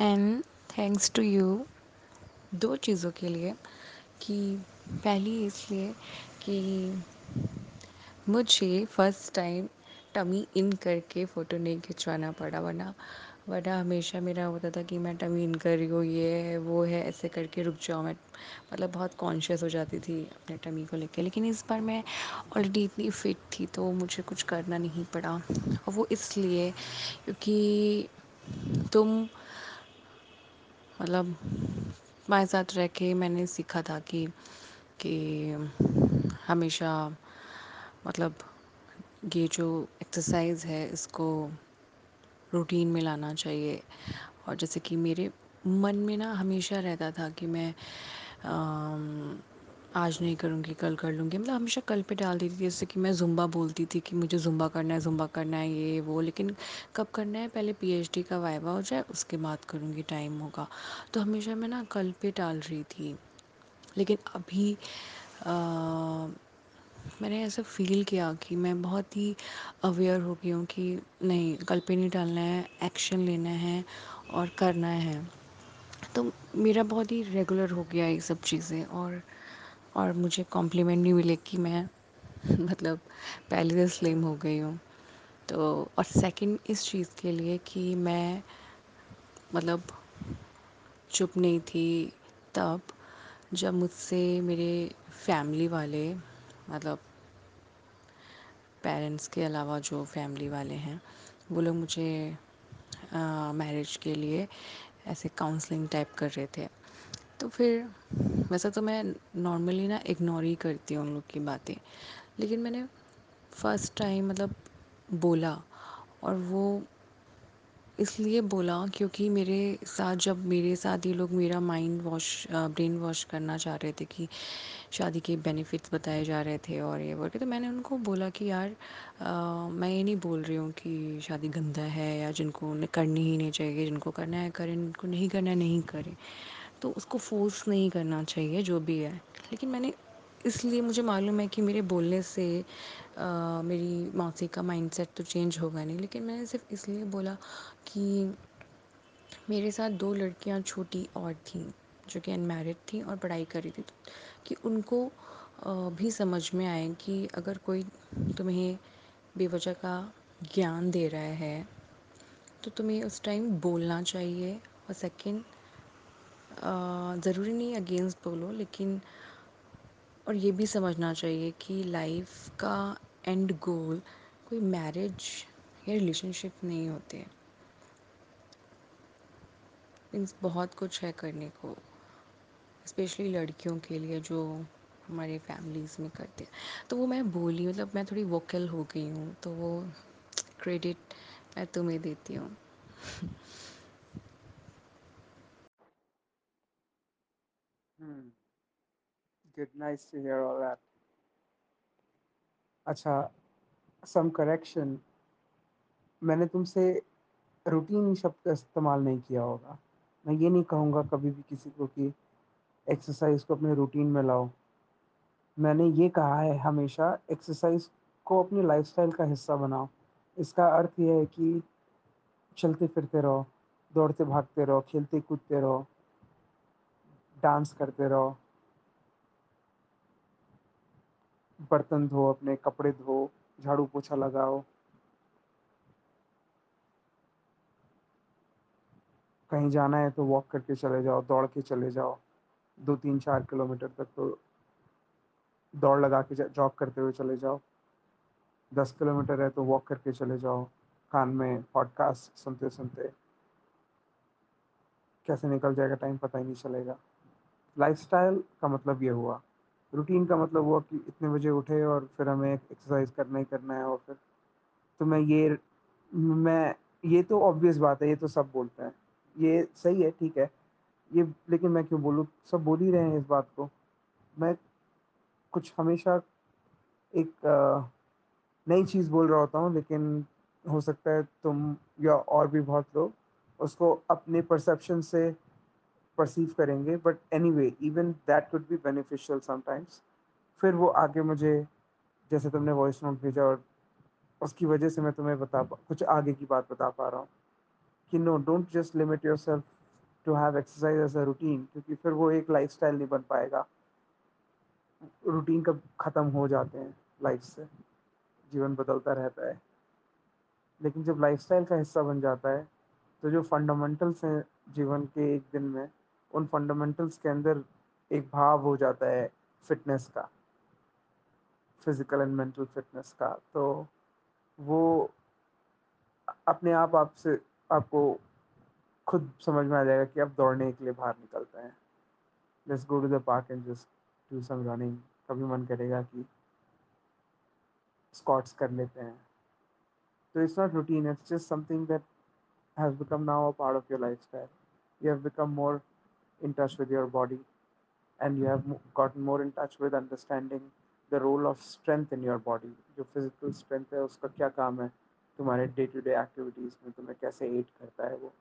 And thanks to you दो चीज़ों के लिए, कि पहली इसलिए कि मुझे फ़र्स्ट टाइम टमी इन करके फ़ोटो नहीं खिंचवाना पड़ा, वरना वरना हमेशा मेरा होता था कि मैं टमी इन कर रही हूँ, ये है, वो है, ऐसे करके रुक जाओ मैं। मतलब बहुत कॉन्शियस हो जाती थी अपने टमी को लेकर लेकिन इस बार मैं ऑलरेडी इतनी फिट थी तो मुझे कुछ करना नहीं पड़ा। और वो इसलिए, क्योंकि तुम मतलब हमारे साथ रह के मैंने सीखा था कि कि हमेशा मतलब ये जो एक्सरसाइज़ है, इसको रूटीन में लाना चाहिए। और जैसे कि मेरे मन में ना हमेशा रहता था कि मैं आज नहीं करूँगी कल कर लूँगी। मतलब हमेशा कल पे डाल देती थी जैसे कि मैं ज़ुम्बा बोलती थी कि मुझे ज़ुम्बा करना है ज़ुम्बा करना है ये वो। लेकिन कब करना है? पहले पीएचडी का वाइवा हो जाए उसके बाद करूँगी टाइम होगा। तो हमेशा मैं ना कल पे डाल रही थी। लेकिन अभी अ, मैंने ऐसा फ़ील किया कि मैं बहुत ही अवेयर हो गई हूँ कि नहीं कल पे नहीं डालना है एक्शन लेना है और करना है। तो मेरा बहुत ही रेगुलर हो गया ये सब चीज़ें और और मुझे कॉम्प्लीमेंट भी मिले कि मैं मतलब पहले से स्लिम हो गई हूँ। तो और सेकंड इस चीज़ के लिए कि मैं मतलब चुप नहीं थी तब, जब मुझसे मेरे फैमिली वाले मतलब पेरेंट्स के अलावा जो फैमिली वाले हैं, वो लोग मुझे मैरिज के लिए ऐसे काउंसलिंग टाइप कर रहे थे। तो फिर वैसे तो मैं नॉर्मली ना इग्नोर ही करती हूँ उन लोग की बातें। लेकिन मैंने फ़र्स्ट टाइम मतलब बोला और वो इसलिए बोला क्योंकि मेरे साथ जब मेरे साथ ये लोग मेरा माइंड वॉश ब्रेन वॉश करना चाह रहे थे कि शादी के बेनिफिट्स बताए जा रहे थे और ये बोल के तो मैंने उनको बोला कि यार अ, मैं ये नहीं बोल रही हूँ कि शादी गंदा है या जिनको करनी ही नहीं चाहिए जिनको करना है करें जिनको नहीं करना है नहीं करें। तो उसको फोर्स नहीं करना चाहिए जो भी है। लेकिन मैंने इसलिए मुझे मालूम है कि मेरे बोलने से अ, मेरी मौसी का माइंडसेट तो चेंज होगा नहीं। लेकिन मैंने सिर्फ़ इसलिए बोला कि मेरे साथ दो लड़कियाँ छोटी और थीं जो कि अनमैरिड थीं और पढ़ाई कर रही थी कि उनको भी समझ में आए कि अगर कोई तुम्हें बेवजह का ज्ञान दे रहा है तो तुम्हें उस टाइम बोलना चाहिए। और सेकंड ज़रूरी नहीं अगेंस्ट बोलो, लेकिन और ये भी समझना चाहिए कि लाइफ का एंड गोल कोई मैरिज या रिलेशनशिप नहीं होते। मीन्स बहुत कुछ है करने को स्पेशली लड़कियों के लिए जो हमारे फैमिलीज़ में करते हैं। तो वो मैं बोली मतलब मैं थोड़ी वोकल हो गई हूँ तो वो क्रेडिट मैं तुम्हें देती हूँ। Hmm. Good. Nice to hear all that. अच्छा, some correction. मैंने तुमसे रूटीन शब्द का इस्तेमाल नहीं किया होगा। मैं ये नहीं कहूँगा कभी भी किसी को कि एक्सरसाइज़ को अपने रूटीन में लाओ। मैंने ये कहा है हमेशा एक्सरसाइज़ को अपनी लाइफ़स्टाइल का हिस्सा बनाओ। इसका अर्थ ये है कि चलते-फिरते रहो, दौड़ते-भागते रहो, खेलते-कूदते रहो, डांस करते रहो, बर्तन धो, अपने कपड़े धो, झाड़ू-पोछा लगाओ। कहीं जाना है तो वॉक करके चले जाओ, दौड़ के चले जाओ। 2, 3, 4 किलोमीटर तक तो दौड़ लगा के जॉग करते हुए चले जाओ। 10 किलोमीटर है तो वॉक करके चले जाओ, कान में पॉडकास्ट सुनते-सुनते। कैसे निकल जाएगा टाइम पता ही नहीं चलेगा। लाइफ़स्टाइल का मतलब ये हुआ। रूटीन का मतलब हुआ कि इतने बजे उठे और फिर हमें एक्सरसाइज़ करना ही करना है और फिर तो मैं ये मैं ये तो ऑब्वियस बात है, ये तो सब बोलते हैं। ये सही है, ठीक है। ये लेकिन मैं क्यों बोलूँ? सब बोल ही रहे हैं इस बात को। मैं कुछ हमेशा एक नई चीज़ बोल रहा होता हूँ लेकिन हो सकता है तुम या और भी बहुत लोग उसको अपने परसेप्शन से परसीव करेंगे but anyway even that could be beneficial sometimes. फिर वो आगे मुझे, जैसे तुमने वॉइस नोट भेजा और उसकी वजह से मैं तुम्हें बता कुछ आगे की बात बता पा रहा हूँ कि no don't just limit yourself to have exercise as a routine क्योंकि फिर वो एक लाइफस्टाइल नहीं बन पाएगा रूटीन कब ख़त्म हो जाते हैं लाइफ से, जीवन बदलता रहता है लेकिन जब लाइफस्टाइल का हिस्सा बन जाता है तो जो फंडामेंटल्स हैं जीवन के एक दिन में उन फंडामेंटल्स के अंदर एक भाव हो जाता है फिटनेस का फ़िज़िकल एंड मेंटल फिटनेस का। तो वो अपने आप आपसे, आपको खुद समझ में आ जाएगा कि आप दौड़ने के लिए बाहर निकलते हैं। Let's go to the park and just do some running कभी मन करेगा कि स्कॉट्स कर लेते हैं। तो it's not routine it's just something that has become now a part of your lifestyle. You have become more in touch with your body and you have mo- gotten more in touch with understanding the role of strength in your body. जो physical strength है उसका क्या काम है तुम्हारे day to day activities में तुम्हें कैसे एड करता है वो